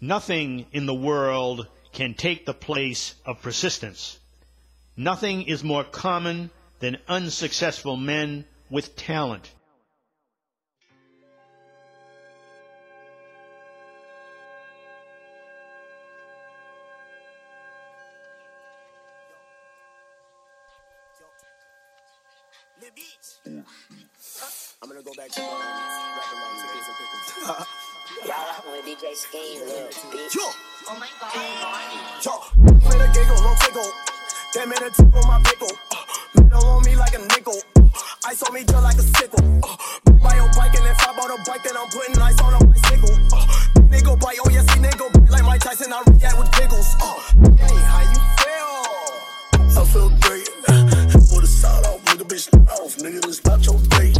Nothing in the world can take the place of persistence. Nothing is more common than unsuccessful men with talent. I'm gonna go back to uh, rapping about tickets and pickles. Y'all rockin' with DJ Scheme, little bitch. Yo, Oh my god. yo, with a giggle, no tickle. That man a tip on my pickle. Uh, middle on me like a nickel. Uh, ice on me just like a sickle. Uh, buy your bike and if I bought a bike, then I'm putting ice on a bicycle. Uh, nigga bite, oh yes, he nigga bite like Mike Tyson. I react with giggles. Uh, hey, how you? I feel great. With a side off, nigga, bitch, off. Nigga, this not your date.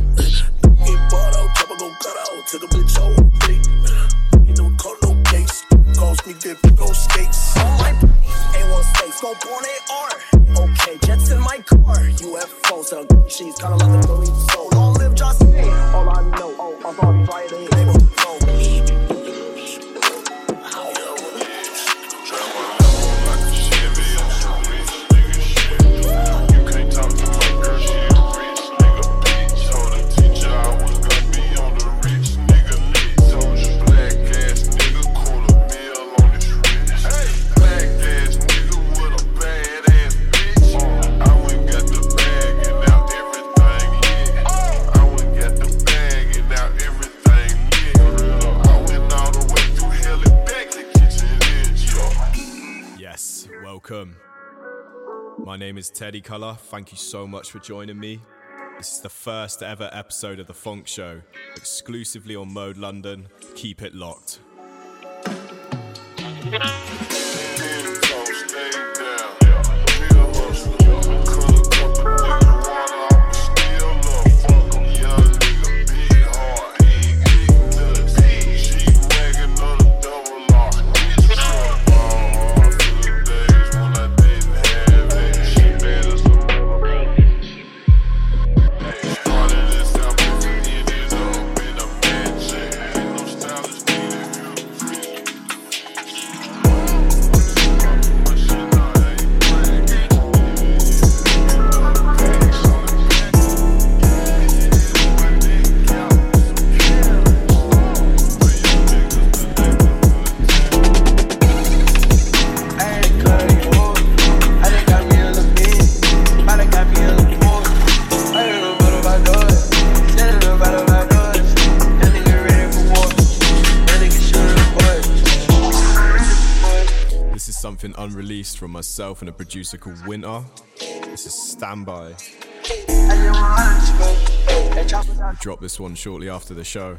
Get bought out, chopper gon' cut out. Take a bitch on date. Ain't no call, no case. Cost me dip, no skates. On my A1 steaks, go born AR. Okay, jets in my car. UFO, so she's kinda like a burrito. Long live just me. All I know, oh, I'm on Friday. They will go. Name is Teddy Colour. Thank you so much for joining me. This is the first ever episode of The Phonk Show, exclusively on Mode London. Keep it locked. And a producer called Winter. This is Standby. Drop this one shortly after the show.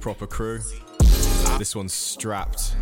proper crew. This one's strapped.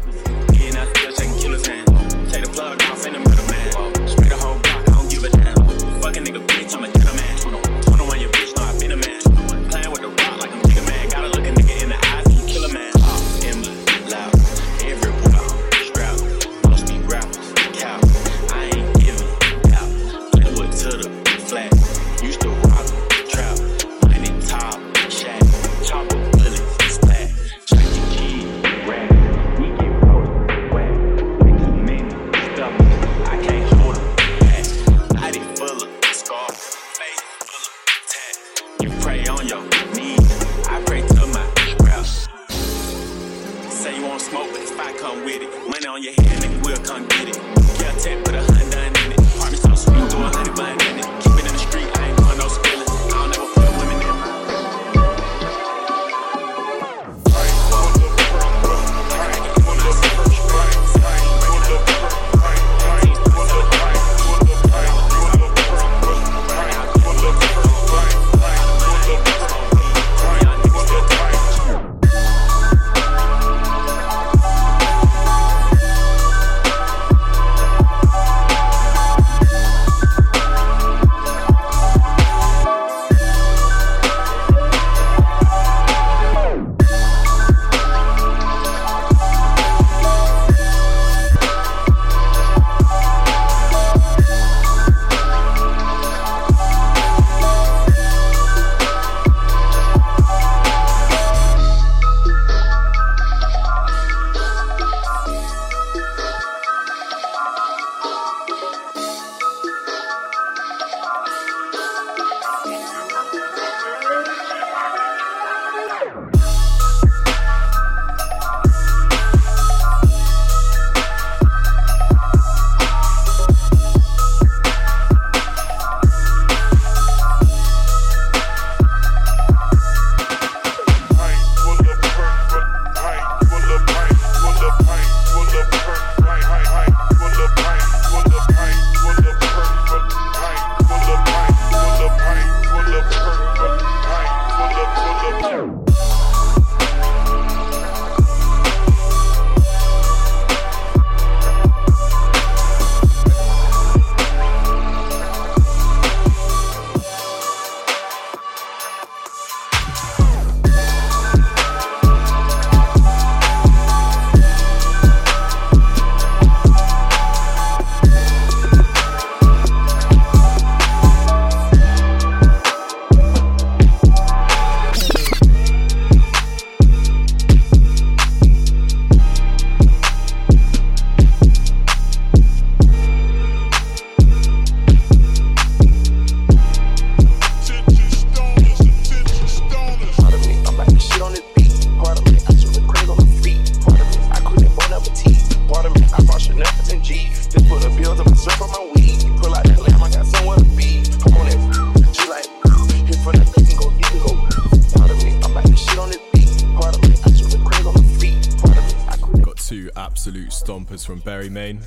from Berrymane.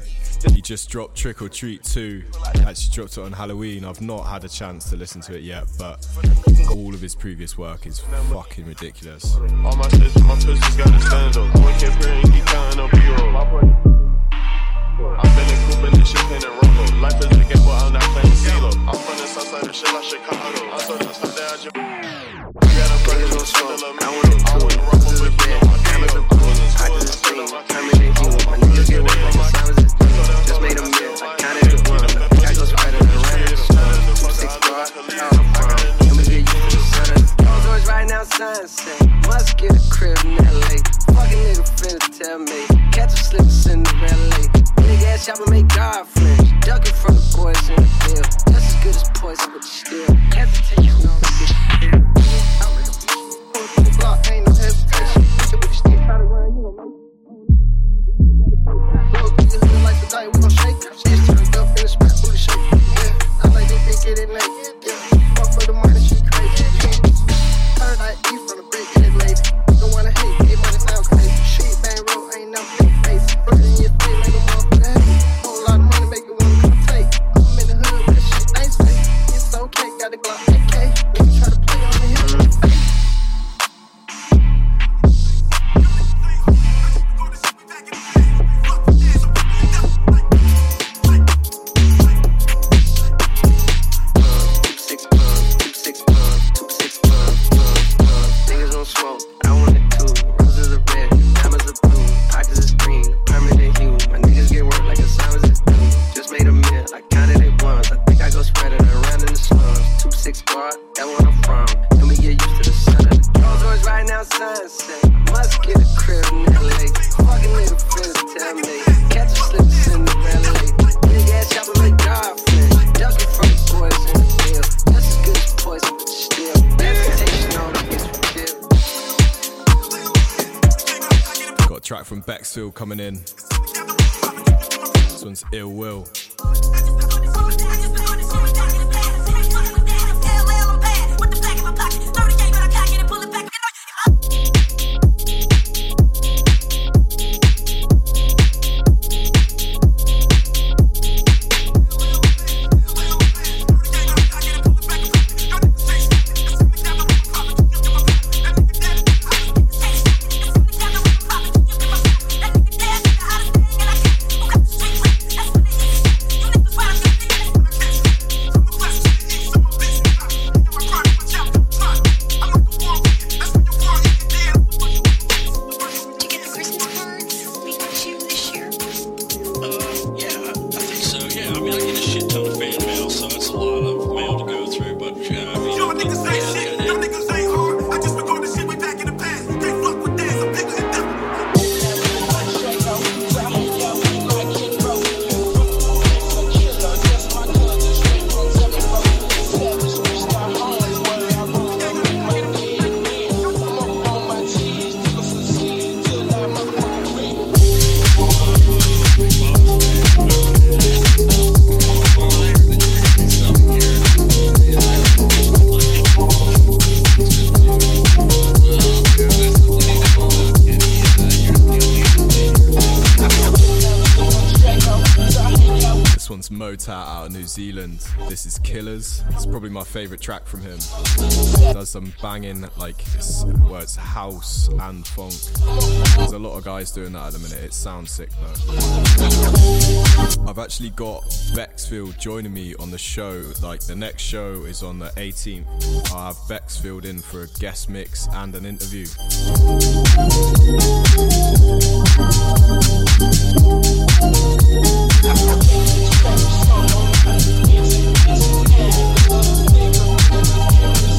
He just dropped Trick or Treat 2. Actually dropped it on Halloween. I've not had a chance to listen to it yet, but all of his previous work is fucking ridiculous. All my sisters, my got a stand up. Some banging, like, it's, well, it's house and phonk. There's a lot of guys doing that at the minute. It sounds sick though. I've actually got Bexfield joining me on the show. Like, the next show is on the 18th. I'll have Bexfield in for a guest mix and an interview.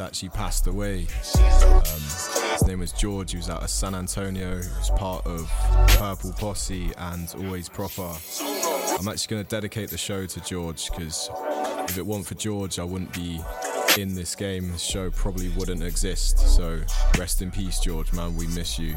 Actually passed away. Um, his name was George. He was out of San Antonio. He was part of Purple Posse and Always Proper. I'm actually going to dedicate the show to George because if it weren't for George, I wouldn't be in this game. This show probably wouldn't exist. So rest in peace, George, man. We miss you.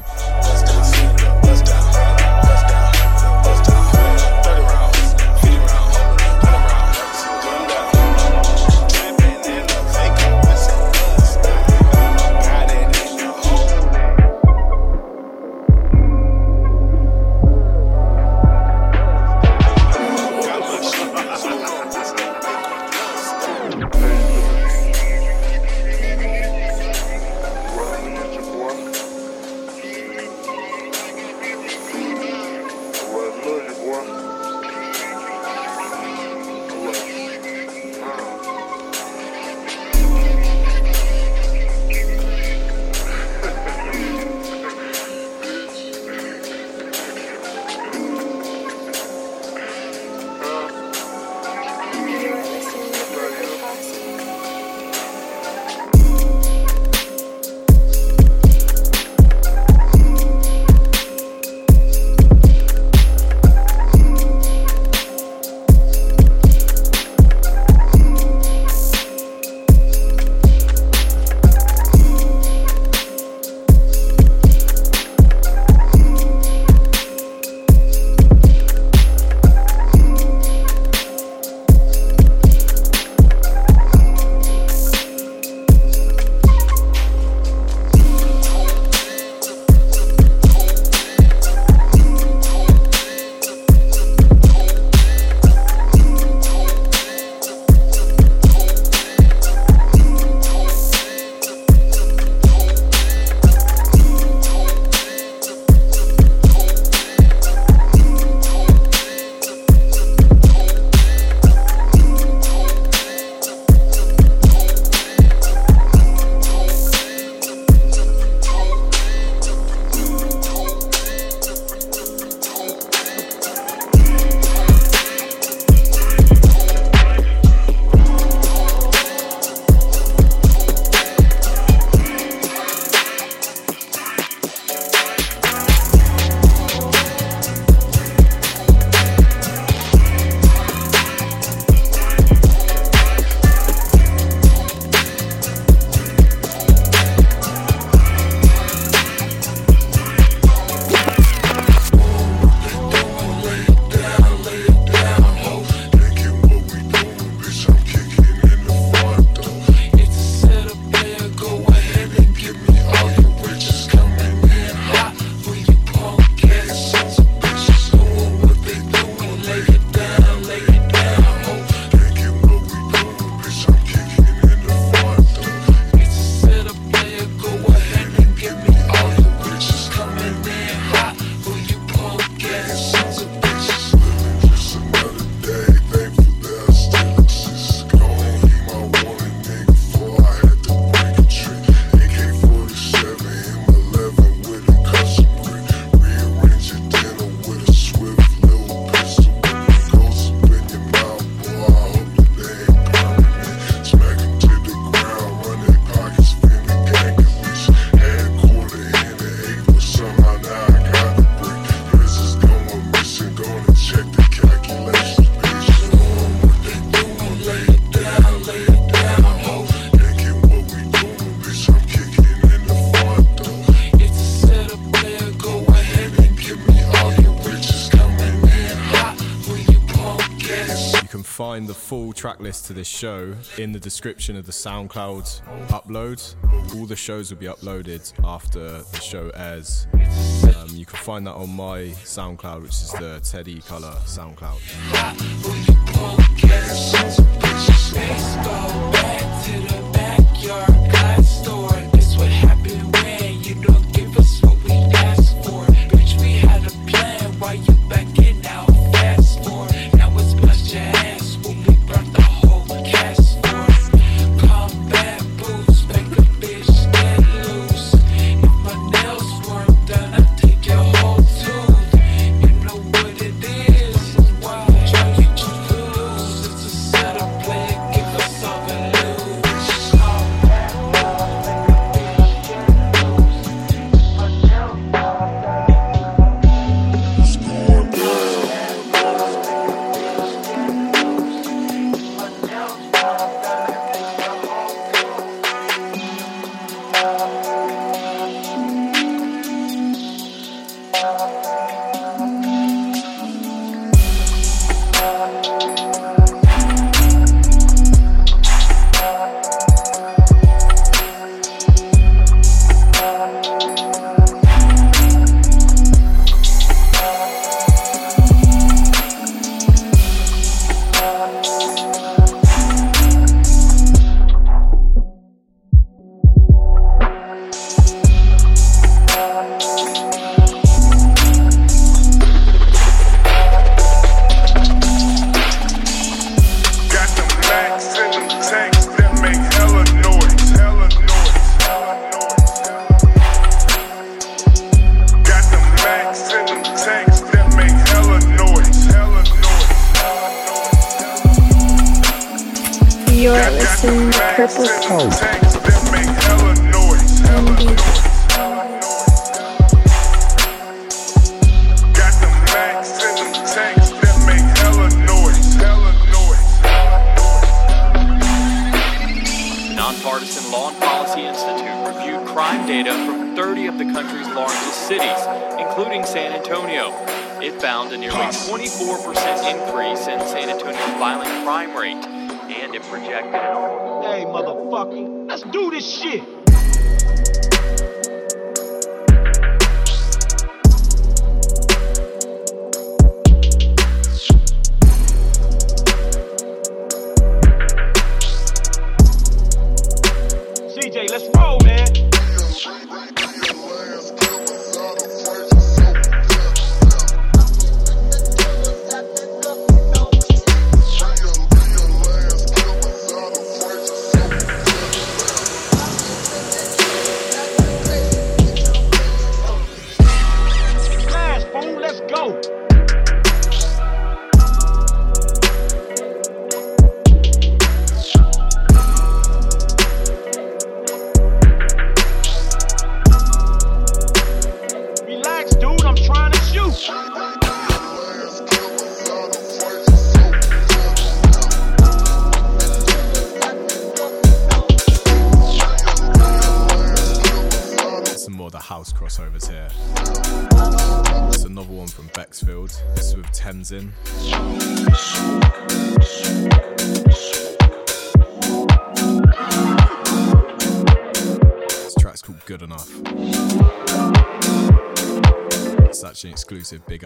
track list to this show in the description of the SoundCloud upload. All the shows will be uploaded after the show airs. Um, you can find that on my SoundCloud, which is the Teddy Colour SoundCloud.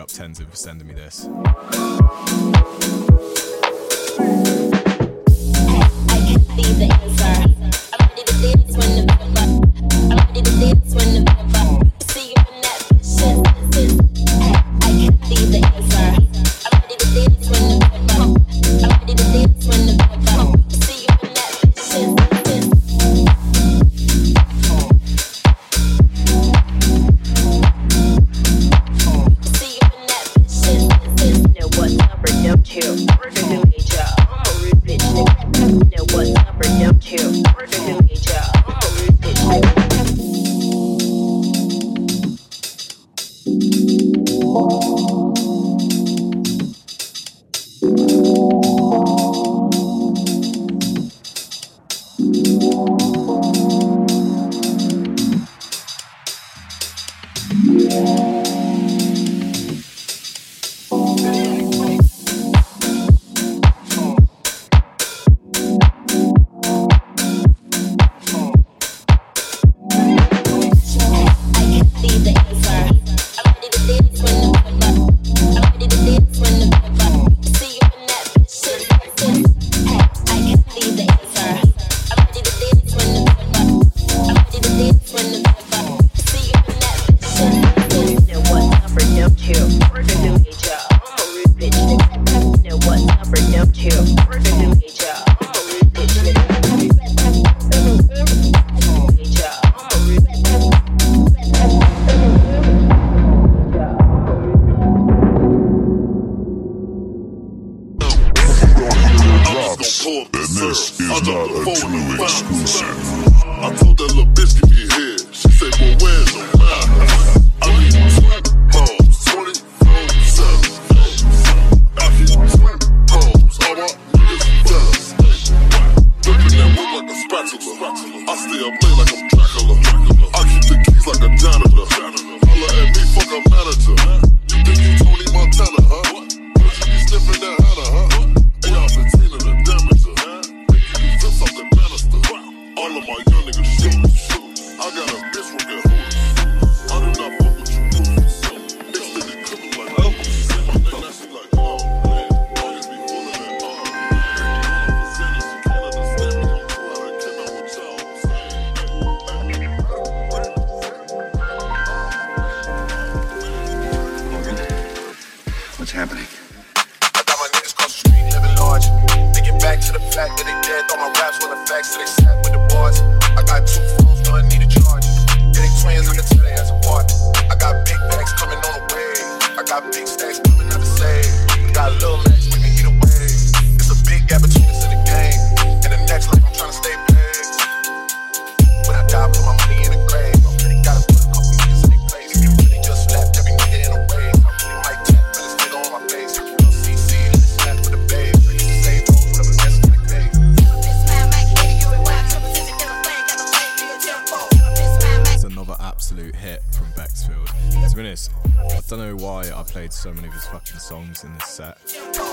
tens of sending me this.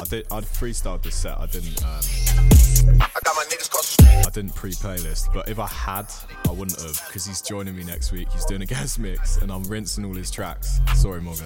did, I'd freestyled this set. I didn't. Um, I didn't pre-playlist, but if I had, I wouldn't have, because he's joining me next week. He's doing a guest mix, and I'm rinsing all his tracks. Sorry, Morgan.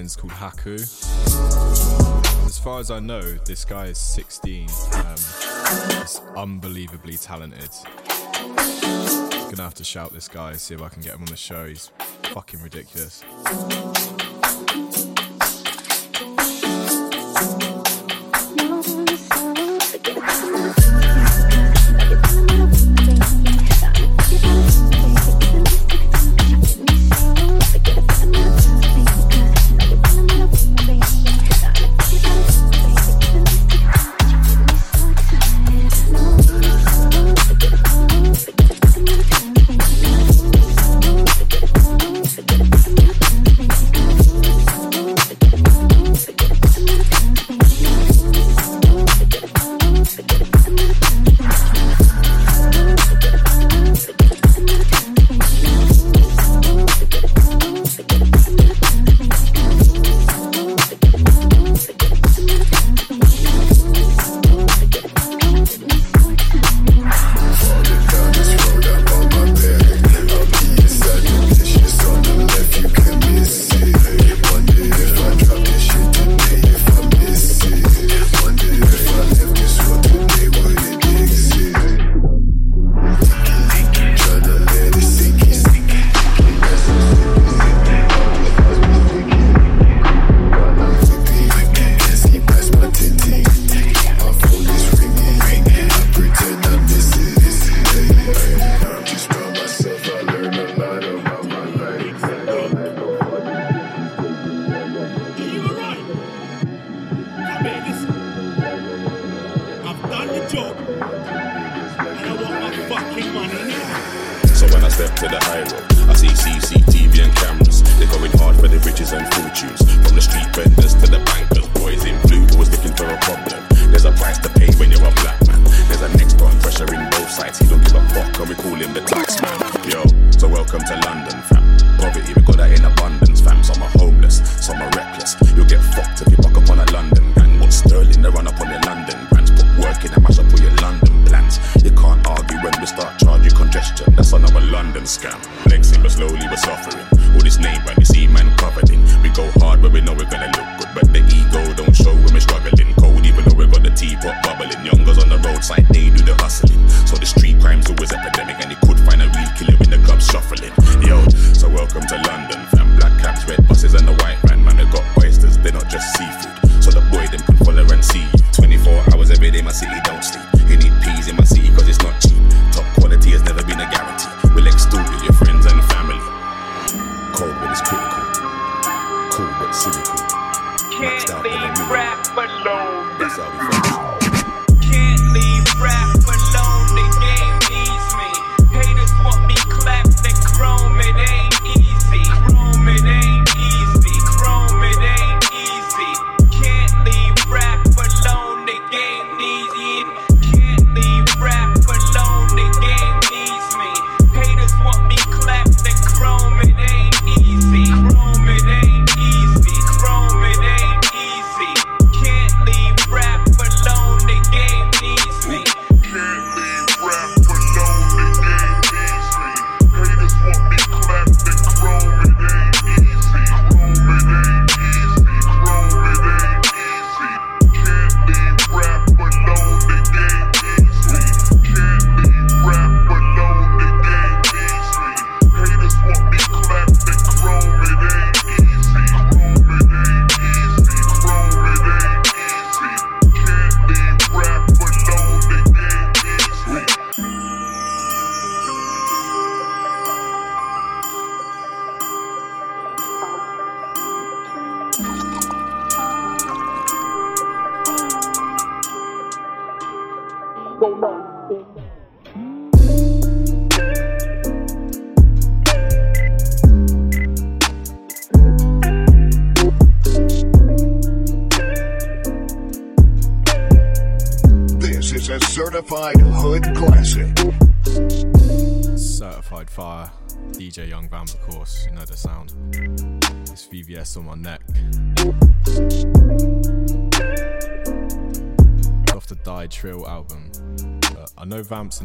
Called Haku. As far as I know, this guy is 16. Um, he's unbelievably talented. Gonna have to shout this guy, see if I can get him on the show. He's fucking ridiculous.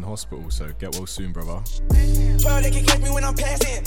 hospital. So get well soon, brother. Bro, they can catch me when I'm passing.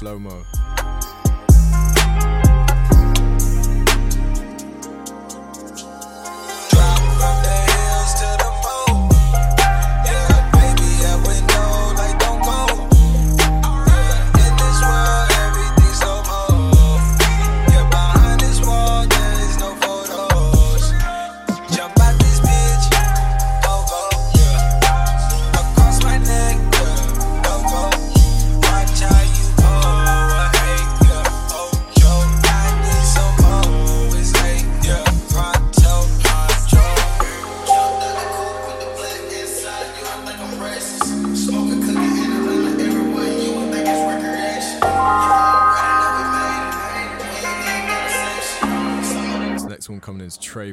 slow mo.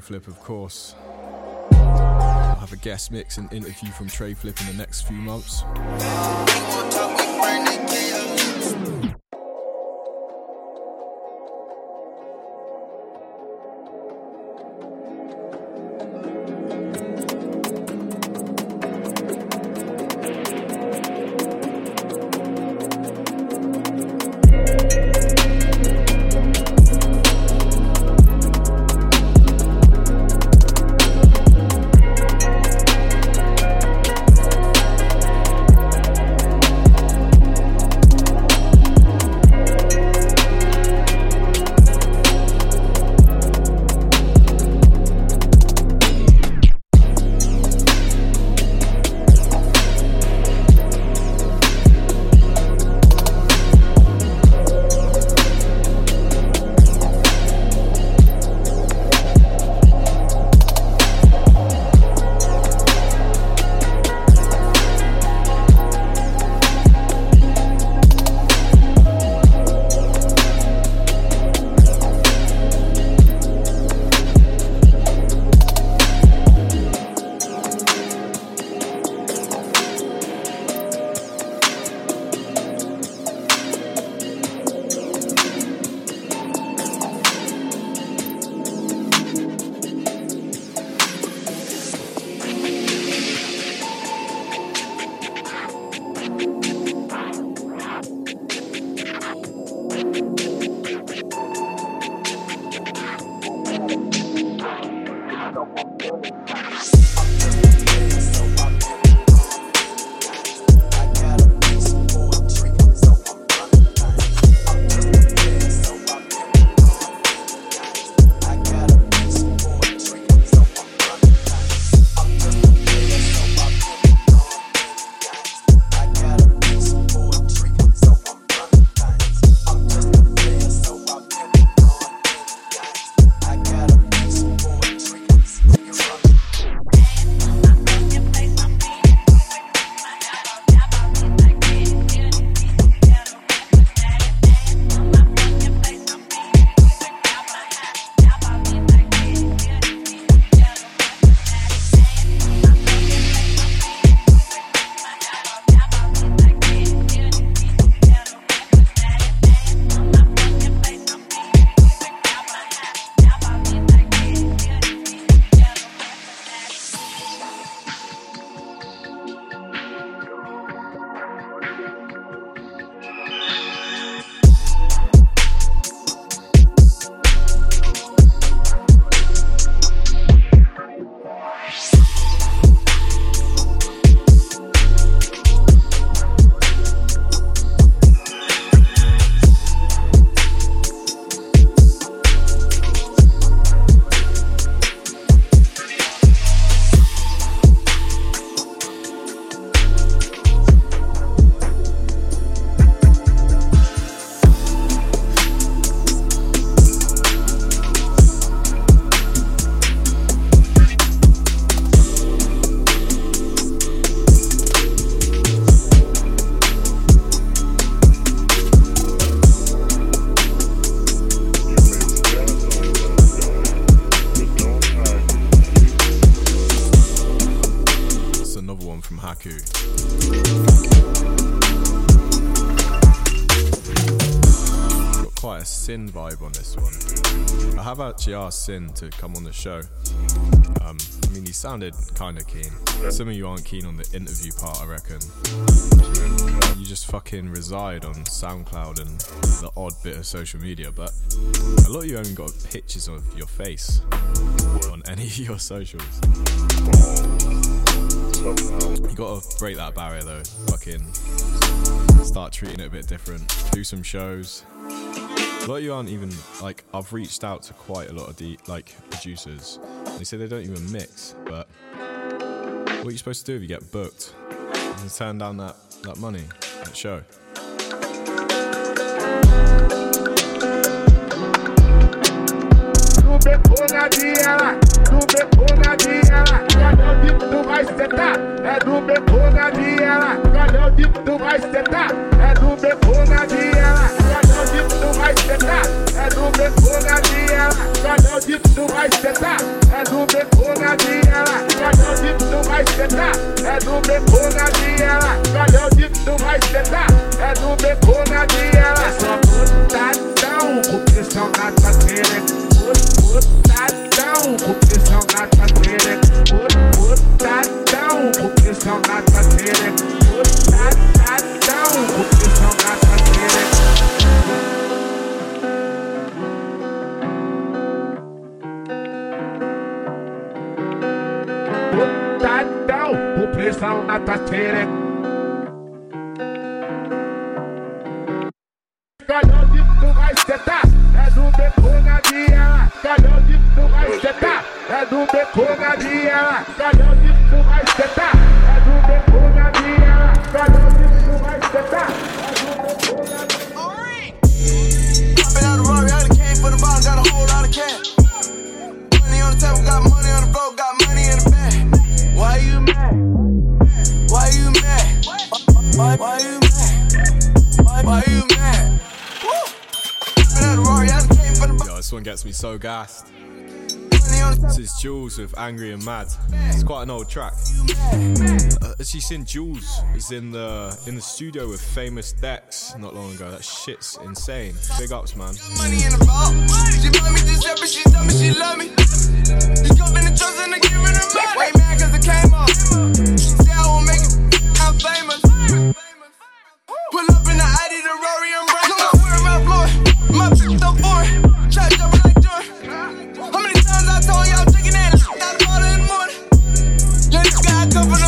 Flip, of course. I'll have a guest mix and interview from Trey Flip in the next few months. Actually asked Sin to come on the show. Um, I mean, he sounded kind of keen. Some of you aren't keen on the interview part, I reckon. You just fucking reside on SoundCloud and the odd bit of social media, but a lot of you haven't got pictures of your face on any of your socials. You gotta break that barrier though. Fucking start treating it a bit different. Do some shows. A lot of you aren't even like I've reached out to quite a lot of the like producers. They say they don't even mix, but what are you supposed to do if you get booked? You turn down that, that money, that show. Do vai? É do tu vai sentar? É do becou na diela, cadê o dito tu vai sentar? É do becou na diela, cadê o dito tu vai sentar? É do becou na diela, cadê o dito tu vai sentar? É do becou na diela, é só putadão, porque são na tua querendo. Putadão, porque são na tua querendo. Putadão, porque são na tua são na tua querendo. Cadê o dito tu vai sentar? É do beco na diela. Cadê o dito tu vai sentar? É do beco na diela. Cadê o dito tu vai sentar? É do beco na diela. Cadê o dito tu vai sentar? É do beco got money on the floor, got money in the bag. Why you mad? Why? Why, you mad? Why, why you mad? Yo, this one gets me so gassed. This is Jules with Angry and Mad. It's quite an old track. Uh, actually, seen Jules is in the in the studio with Famous Dex not long ago. That shit's insane. Big ups, man. money in the vault. She bought me this but she tell me she love me. You jump in the trust and I give her the money. Why mad cause it came off? Say I won't make it, I'm famous. Pull up in the ID, the Rory, I'm right. Look, I'm wearing my floor. My bitch so foreign. Try to jump like Jordan. How many times I told y'all chicken that out bottle in the morning? Young nigga, I come from the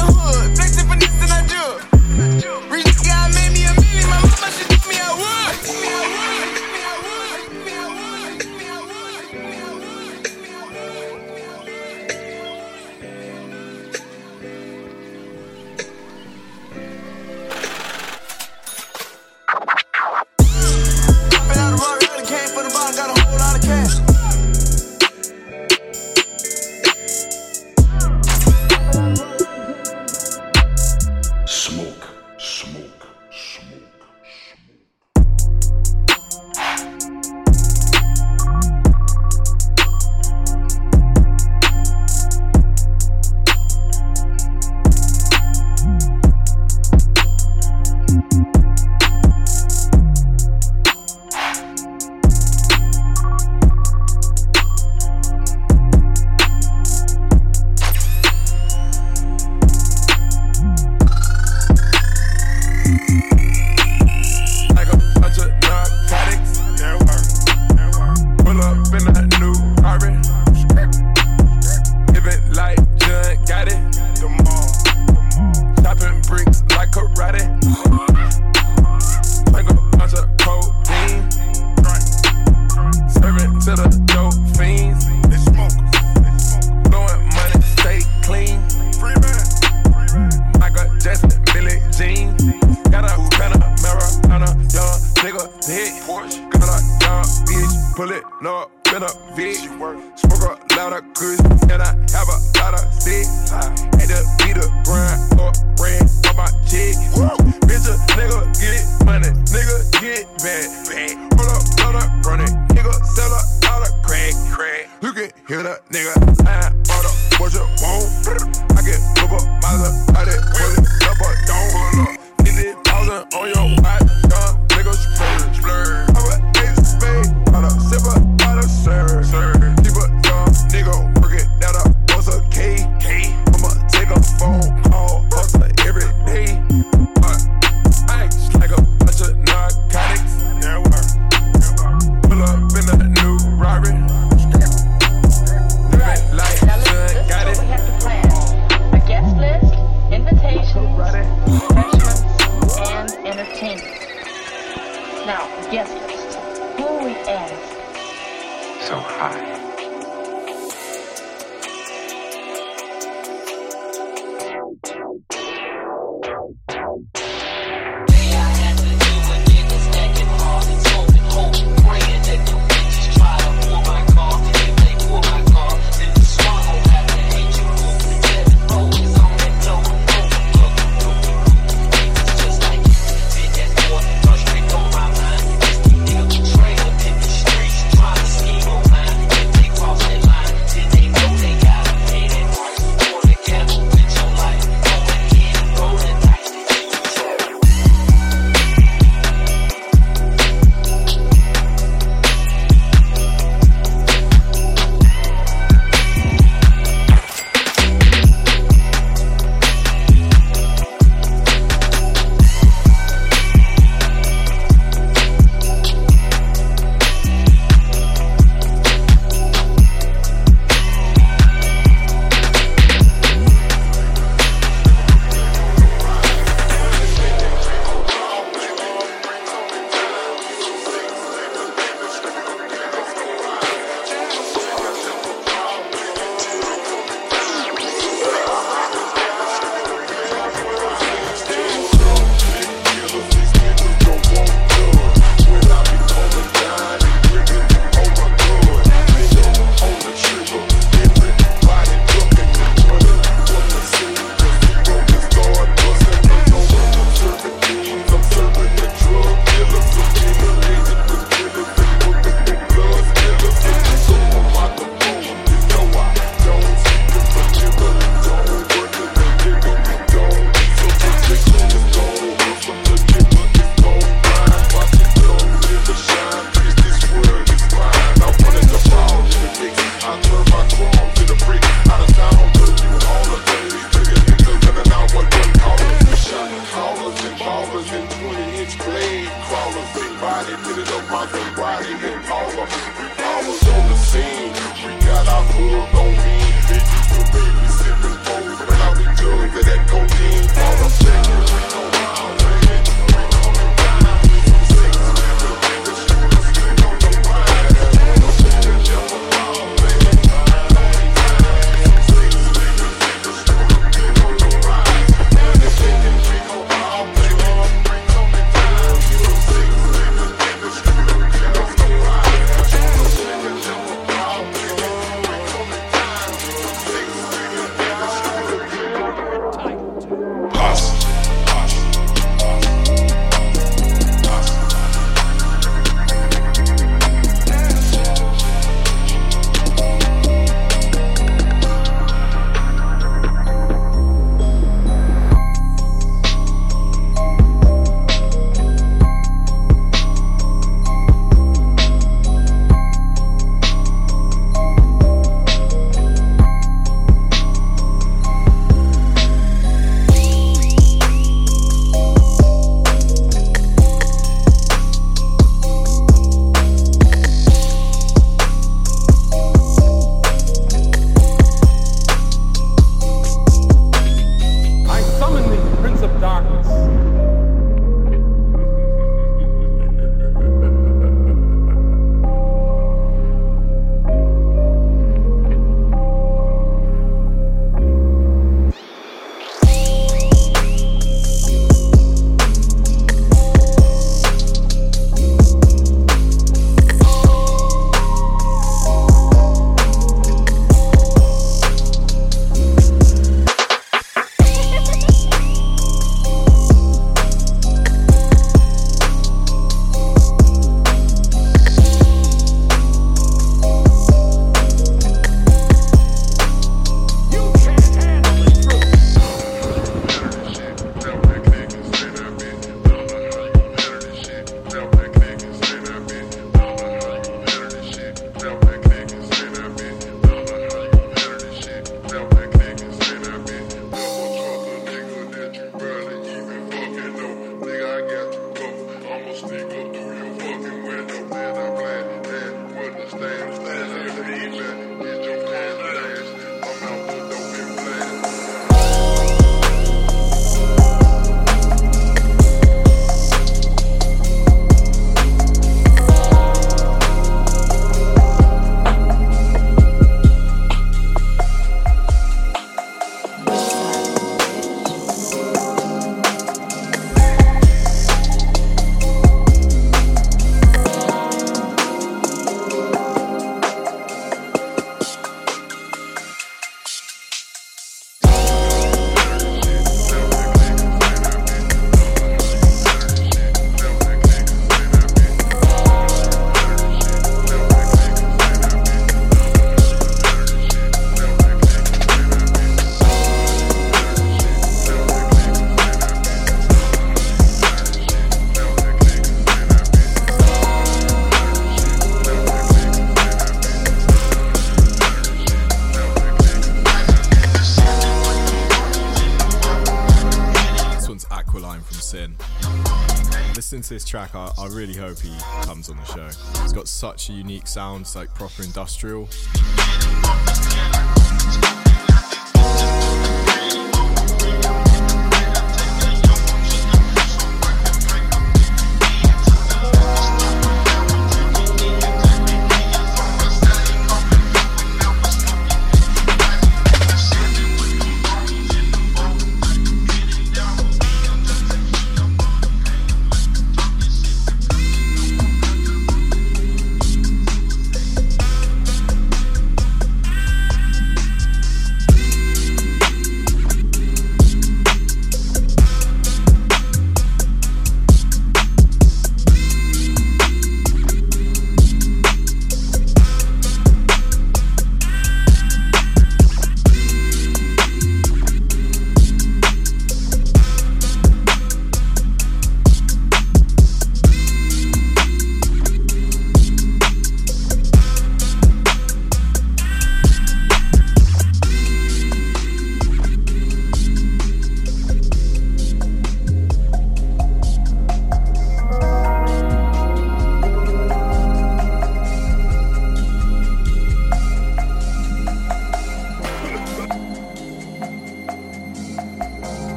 really hope he comes on the show. He's got such a unique sound, it's like proper industrial.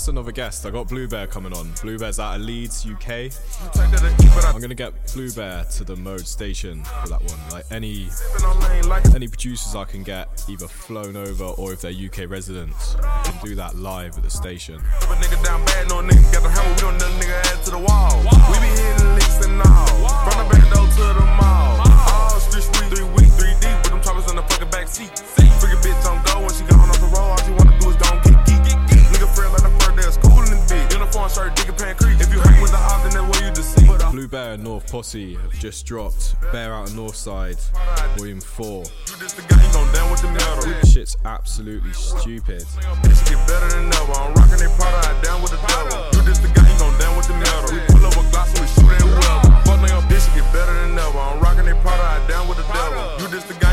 That's another guest. I got Blue Bear coming on. Blue Bear's out of Leeds, UK. I'm gonna get Blue Bear to the mode station for that one. Like any any producers I can get either flown over or if they're UK residents, do that live at the station. don't. Freaking bitch she off the road. All she wanna do is gon' get bitch. Uniform shirt, digging pan creek. If you hang with the then you deceive. Blue Bear and North Posse have just dropped Bear Out of Northside, Volume 4. This the guy, you gon' down with the metal. This shit's absolutely stupid. Bitch get better than ever. I'm rocking they powder, I down with the devil. You this the guy, you gon' down with the metal. We pull up a glass and we shoot at whoever. Fuck nigga, bitch get better than ever. I'm rocking they powder, I down with the devil. You this the guy,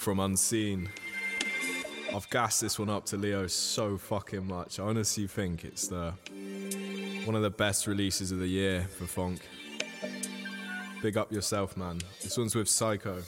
from Unseen. I've gassed this one up to Leo so fucking much. I honestly think it's the one of the best releases of the year for phonk. Big up yourself, man. This one's with Psycho.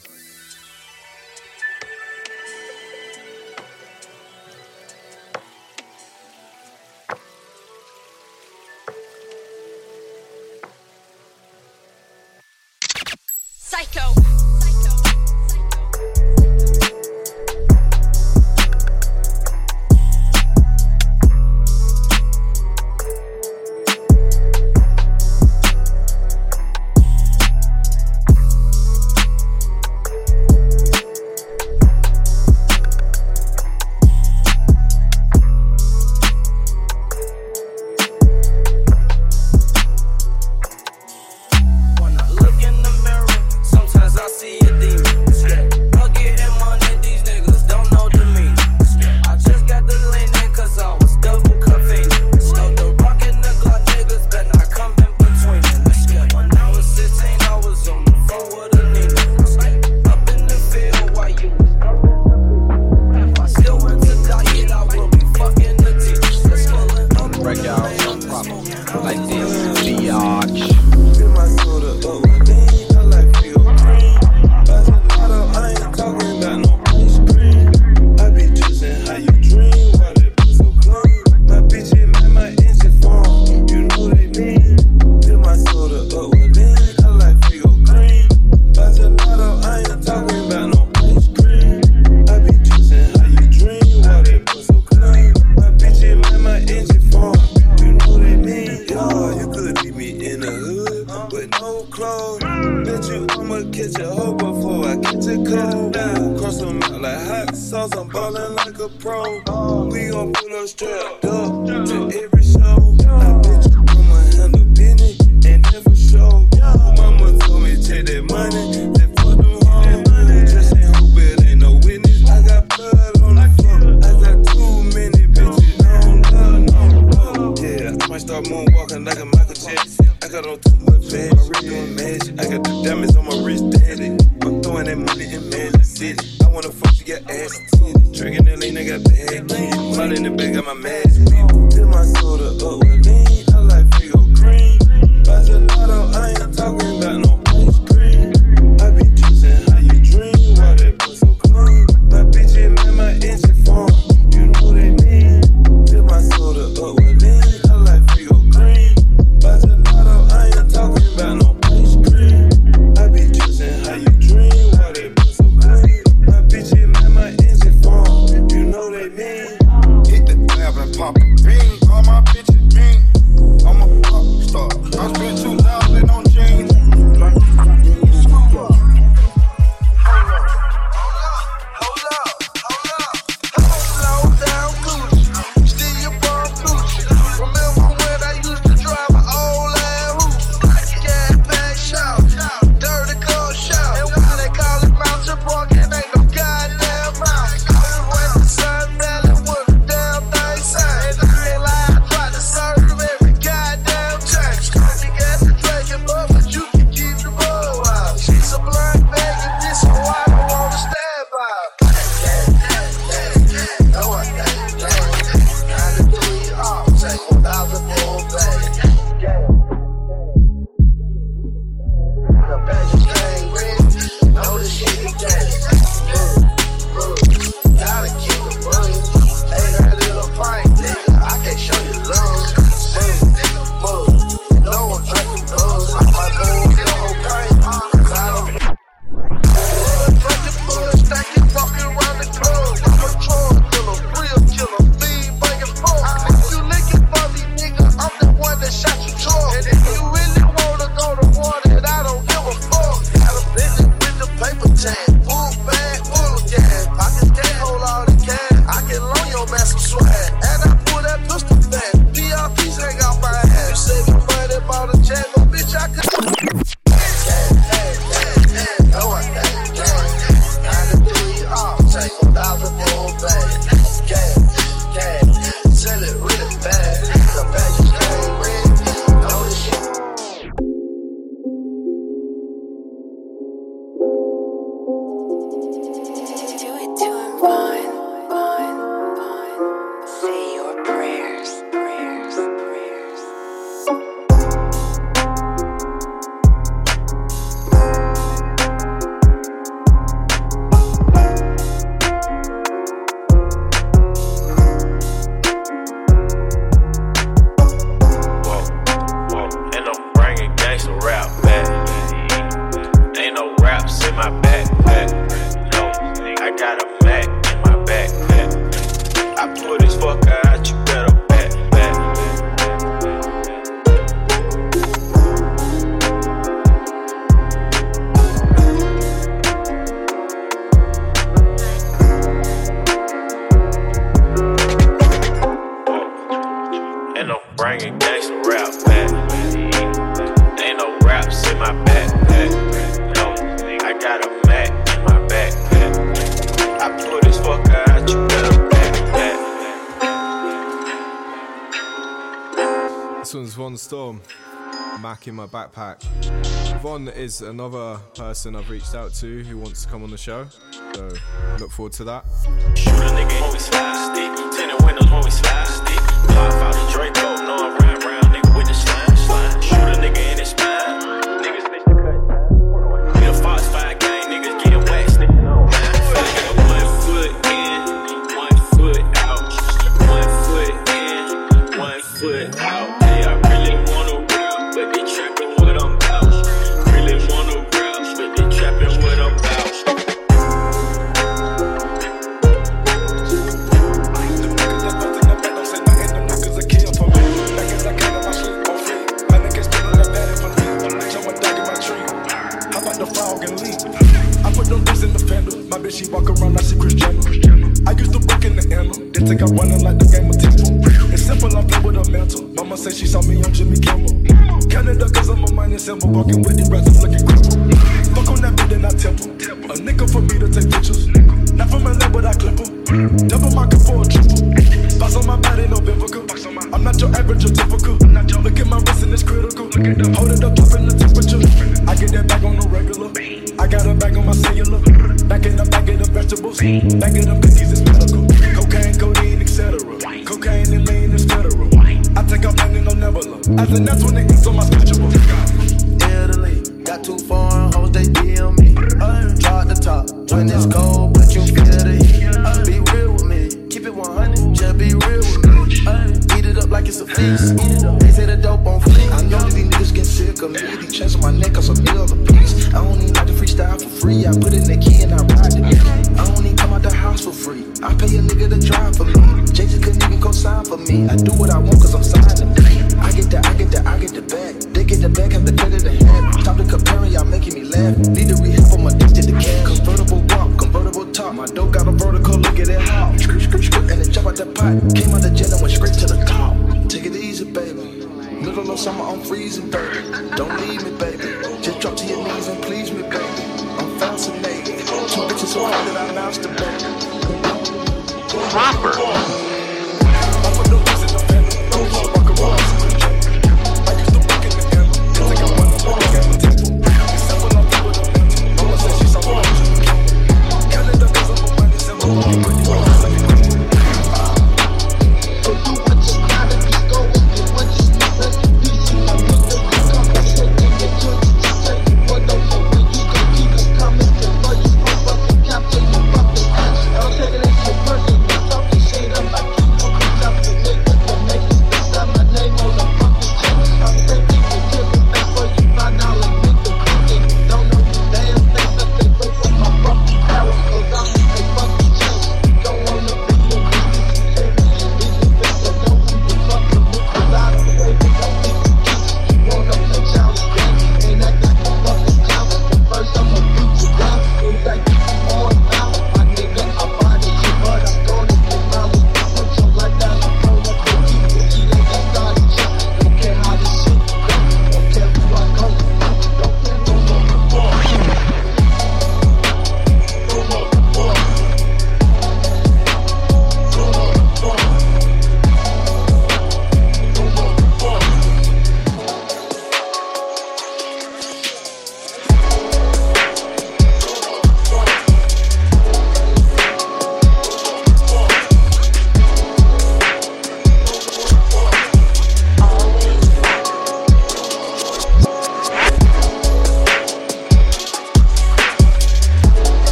in my backpack. Yvonne is another person I've reached out to who wants to come on the show, so look forward to that.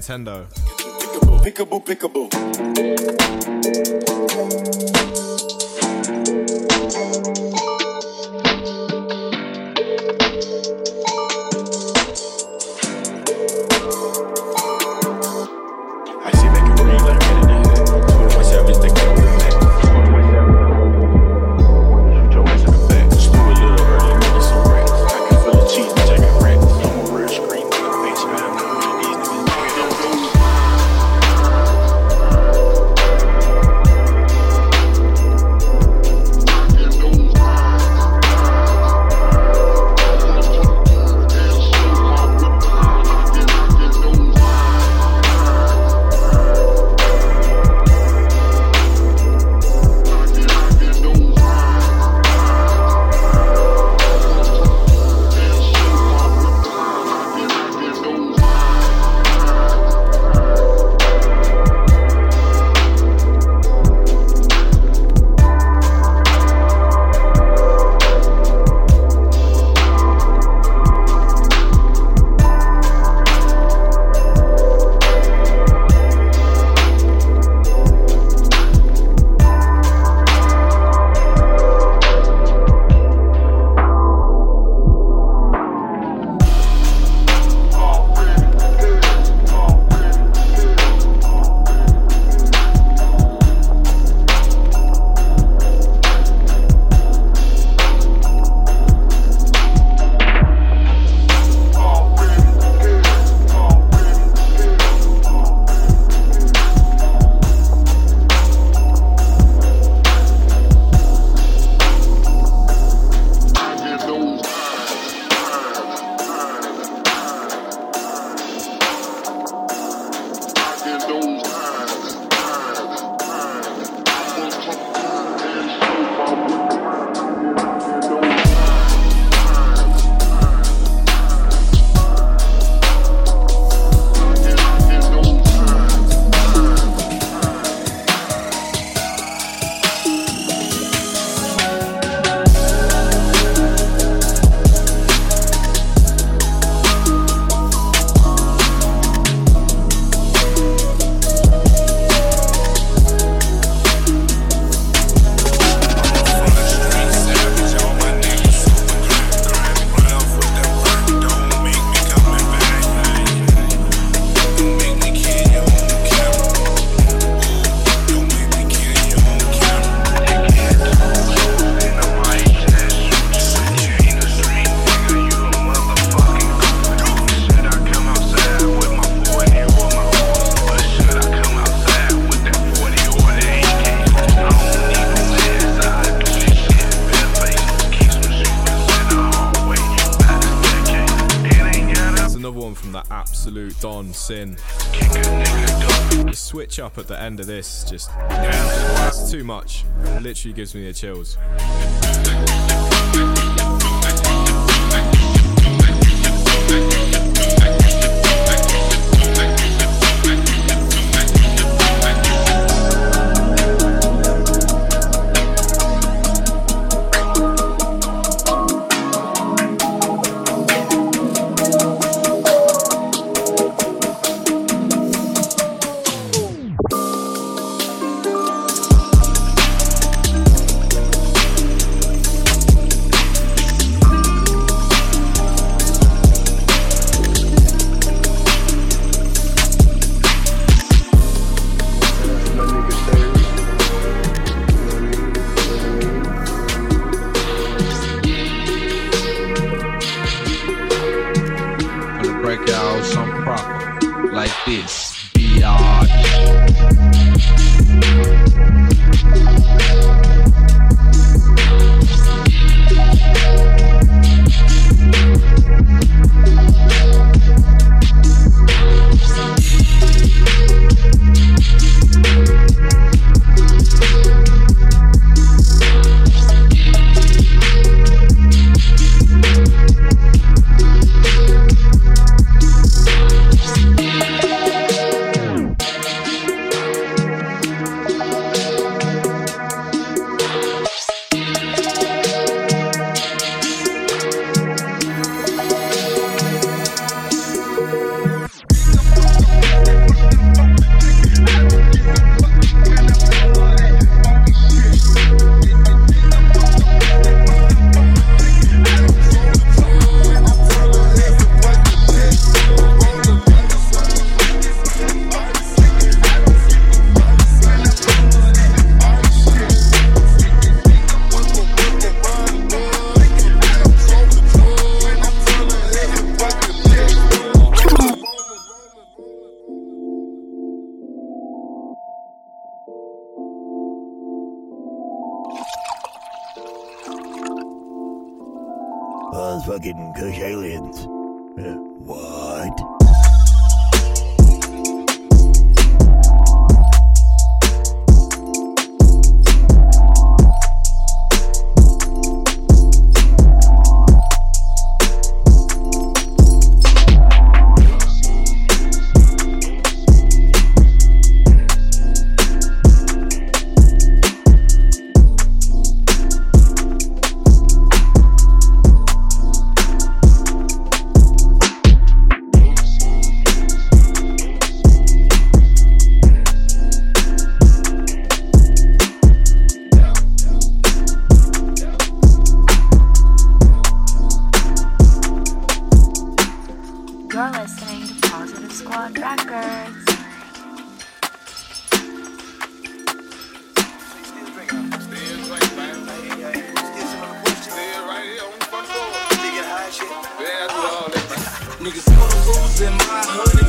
Nintendo. in The switch up at the end of this just. It's too much. It literally gives me the chills. Niggas know the rules in my hood.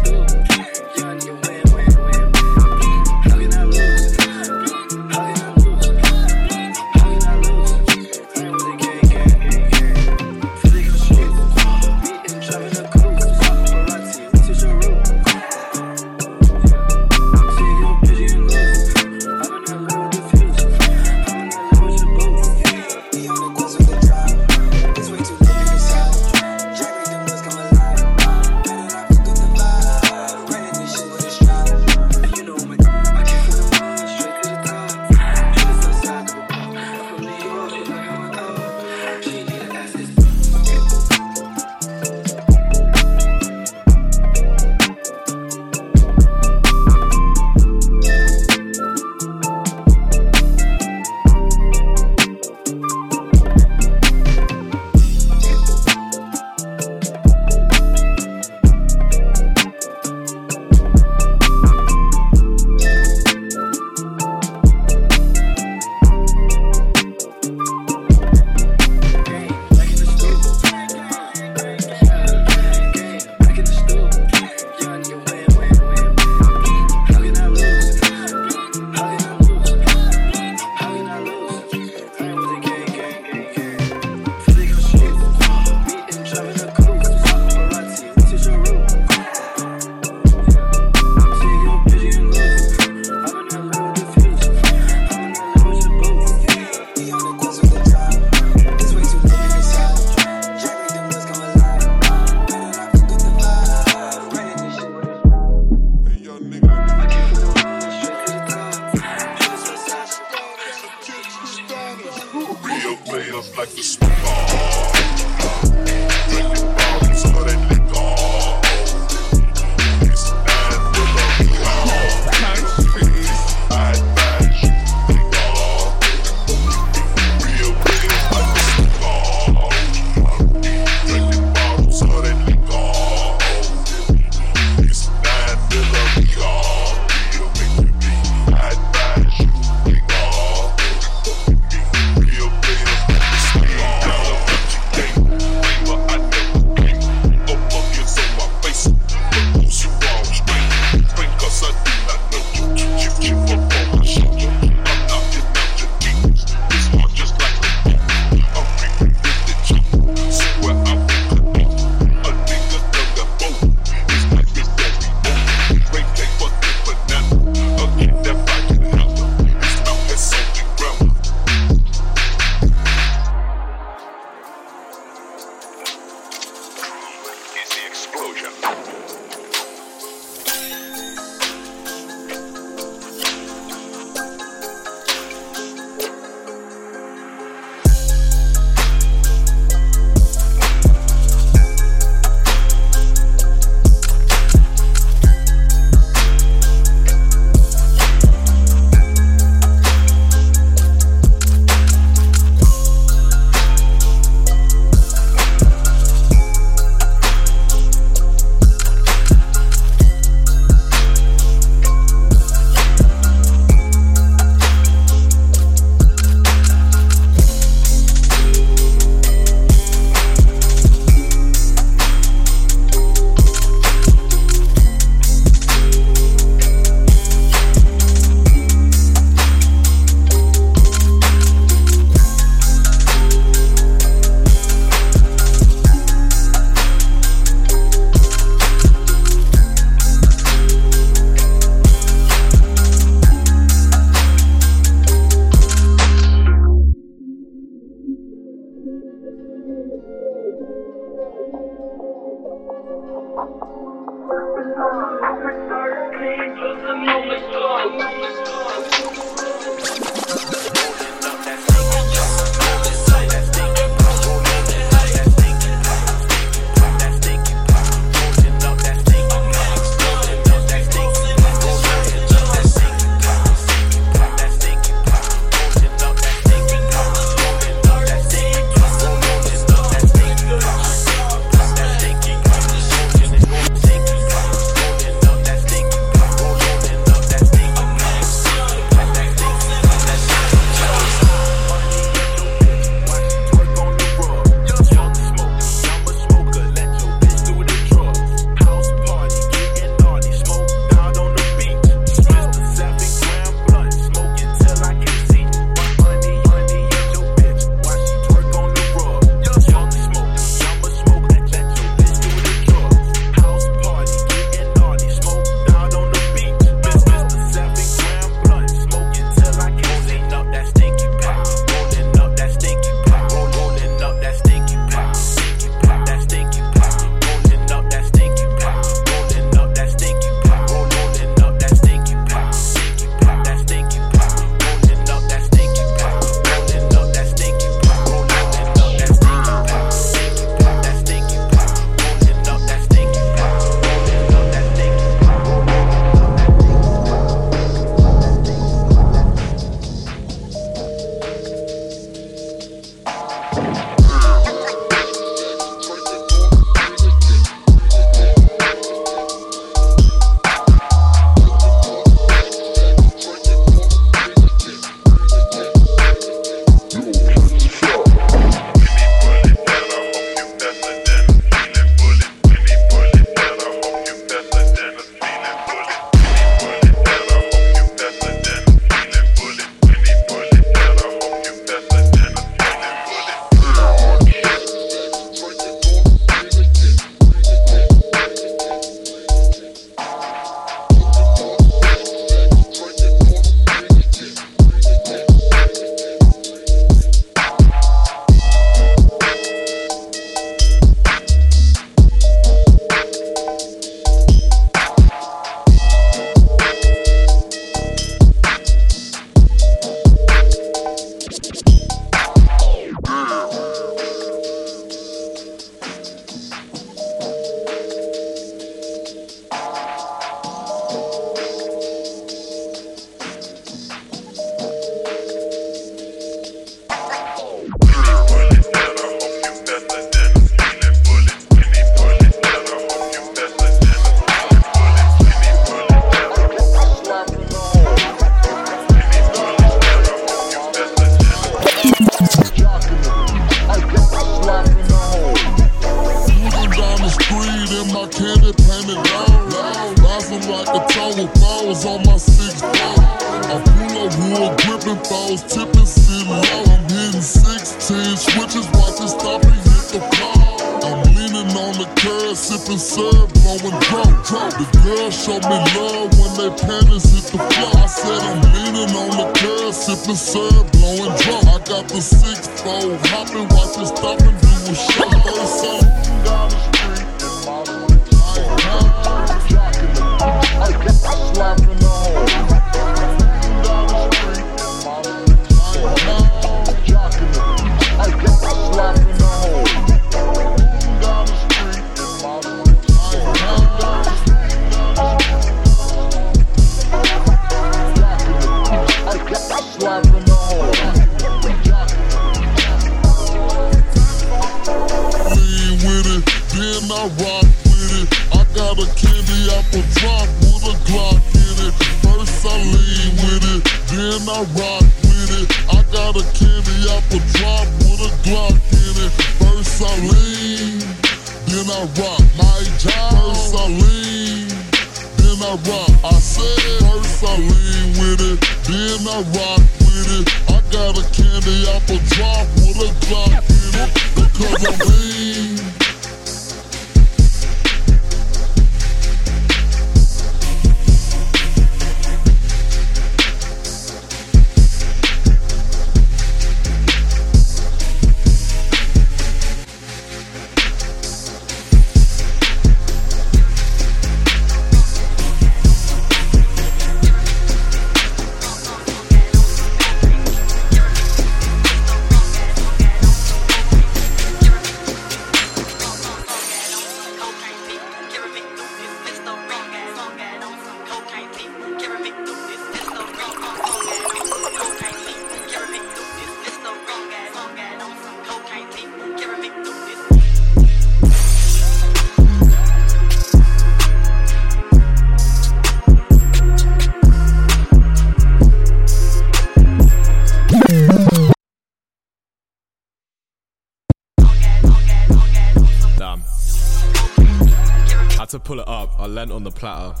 On the platter.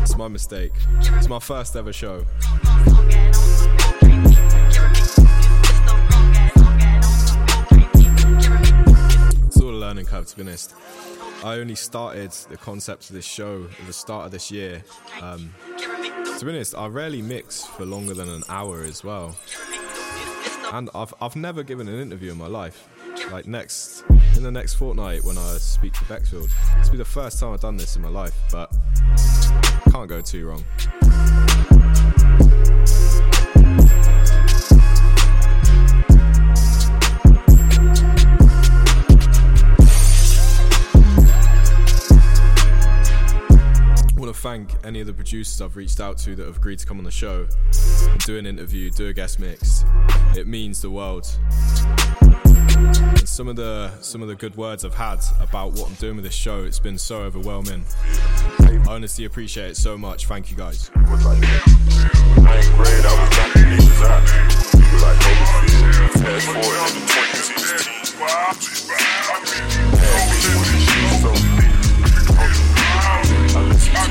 It's my mistake. It's my first ever show. It's all a learning curve, to be honest. I only started the concept of this show at the start of this year. Um, to be honest, I rarely mix for longer than an hour as well. And I've, I've never given an interview in my life. Like next, in the next fortnight when I speak to Bexfield, this will be the first time I've done this in my life, but can't go too wrong. Thank any of the producers I've reached out to that have agreed to come on the show do an interview, do a guest mix. It means the world. And some of the some of the good words I've had about what I'm doing with this show, it's been so overwhelming. I honestly appreciate it so much. Thank you guys. I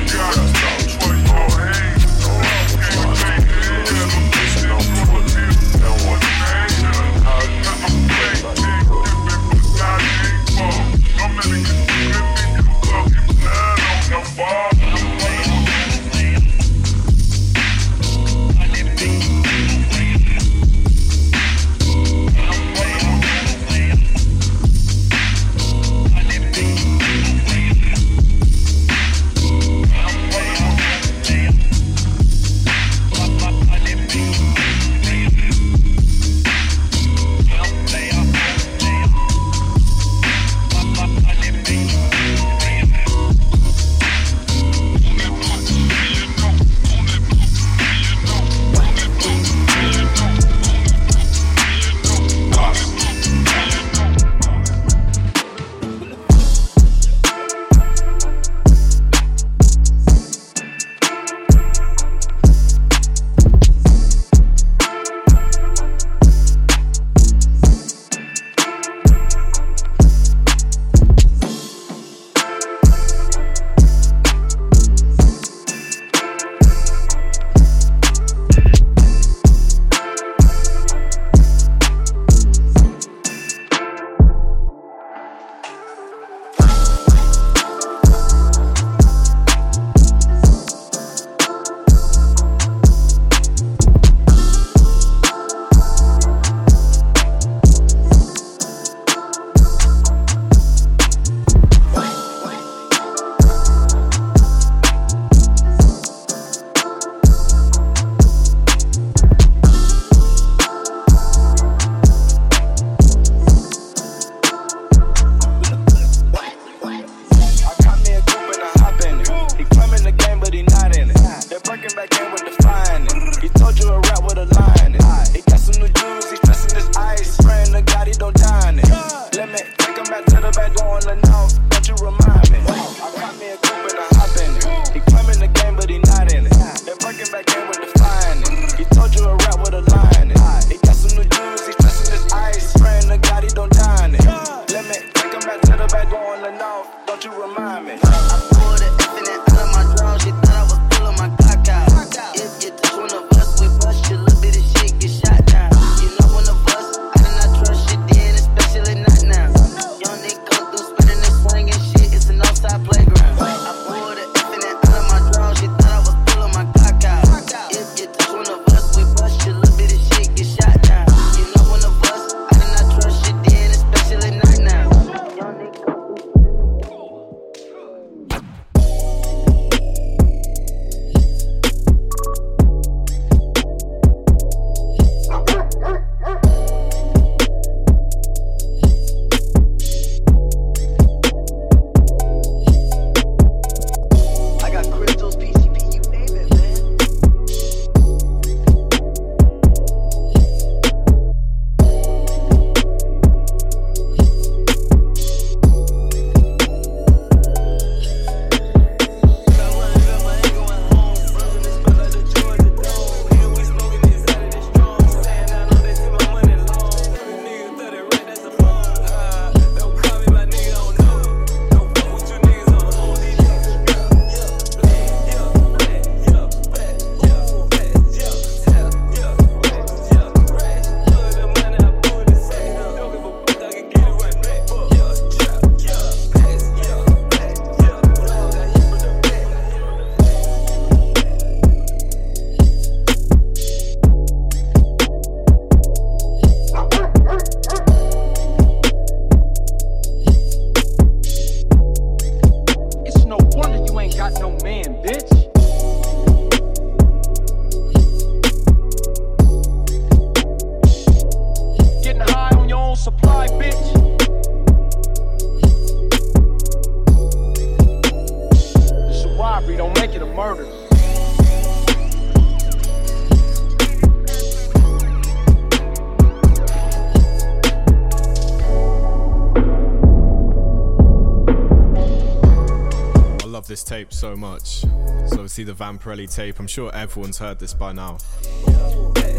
tape so much. So we see the Vamparelli tape. I'm sure everyone's heard this by now.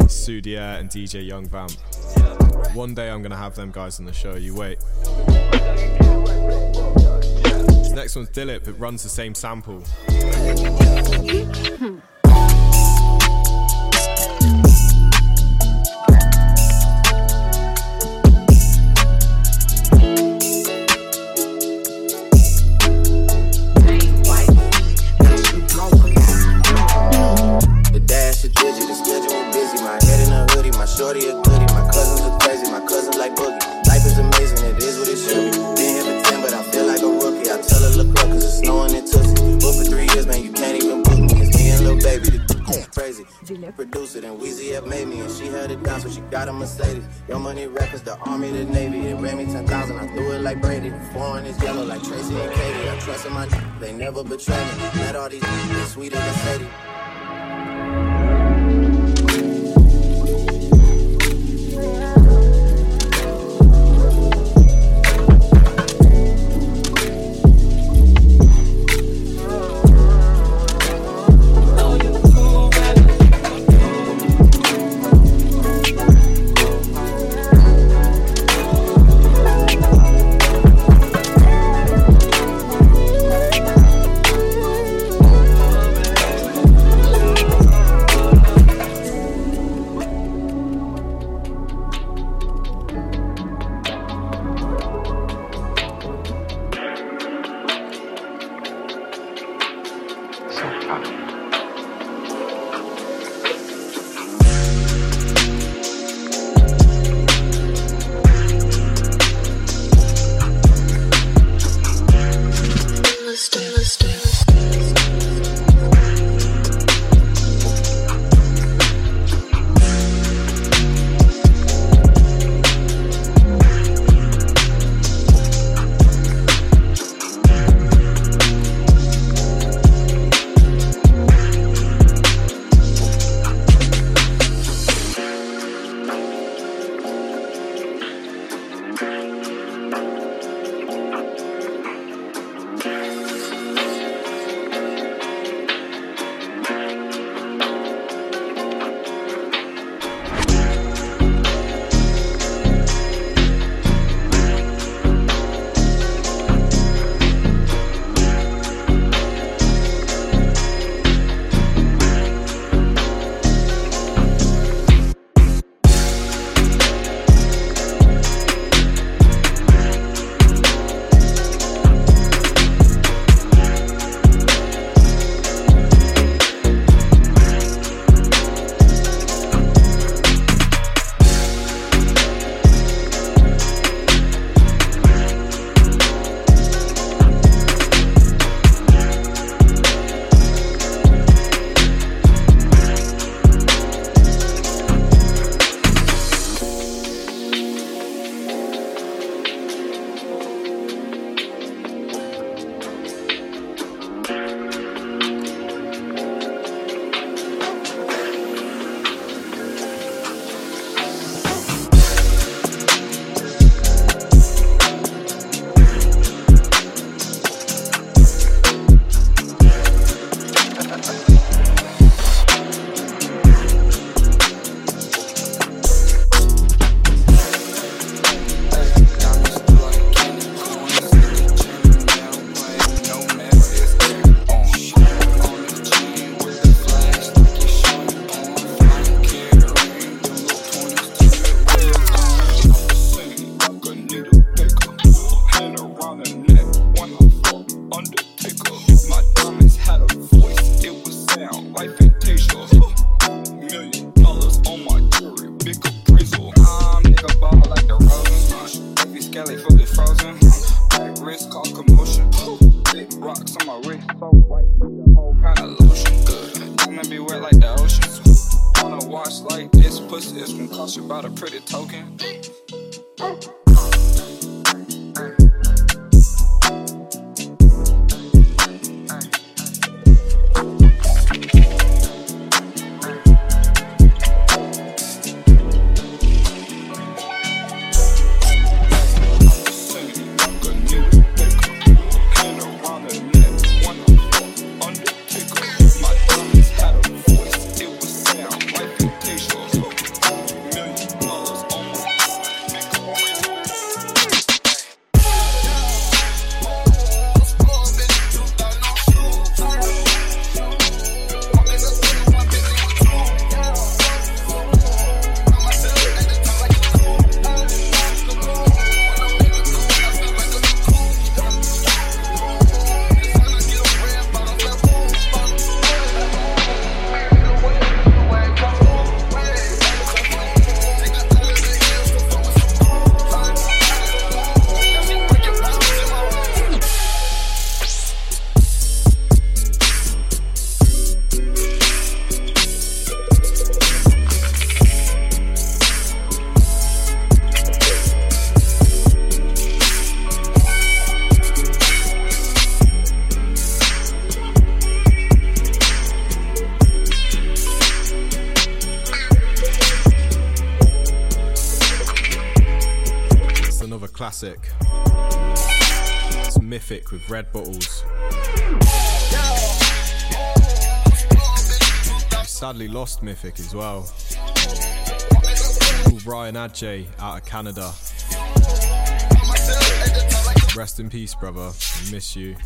Soudiere and DJ Yung Vamp. One day I'm gonna have them guys on the show. You wait. Next one's Dilip. It runs the same sample. Ran me 10,000, I threw it like Brady. Foreign is yellow like Tracy and Katie. I trust in my they never betray me. Met all these, they sweeter than Sadie. Red Bottles. Sadly lost Mythic as well. Ryan Adjay out of Canada. Rest in peace, brother. Miss you.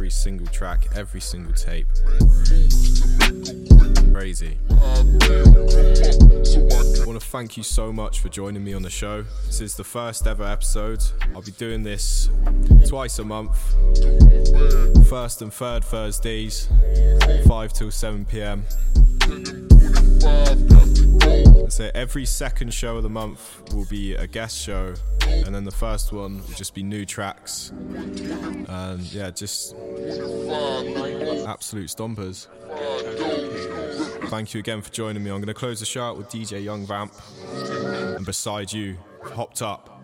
every single track, every single tape. Crazy. I want to thank you so much for joining me on the show. This is the first ever episode. I'll be doing this twice a month. First and third Thursdays, 5 till 7 pm. So every second show of the month will be a guest show, and then the first one will just be new tracks. And yeah, just Absolute stompers. Thank you again for joining me. I'm going to close the show out with DJ Yung Vamp and beside you, hopped up.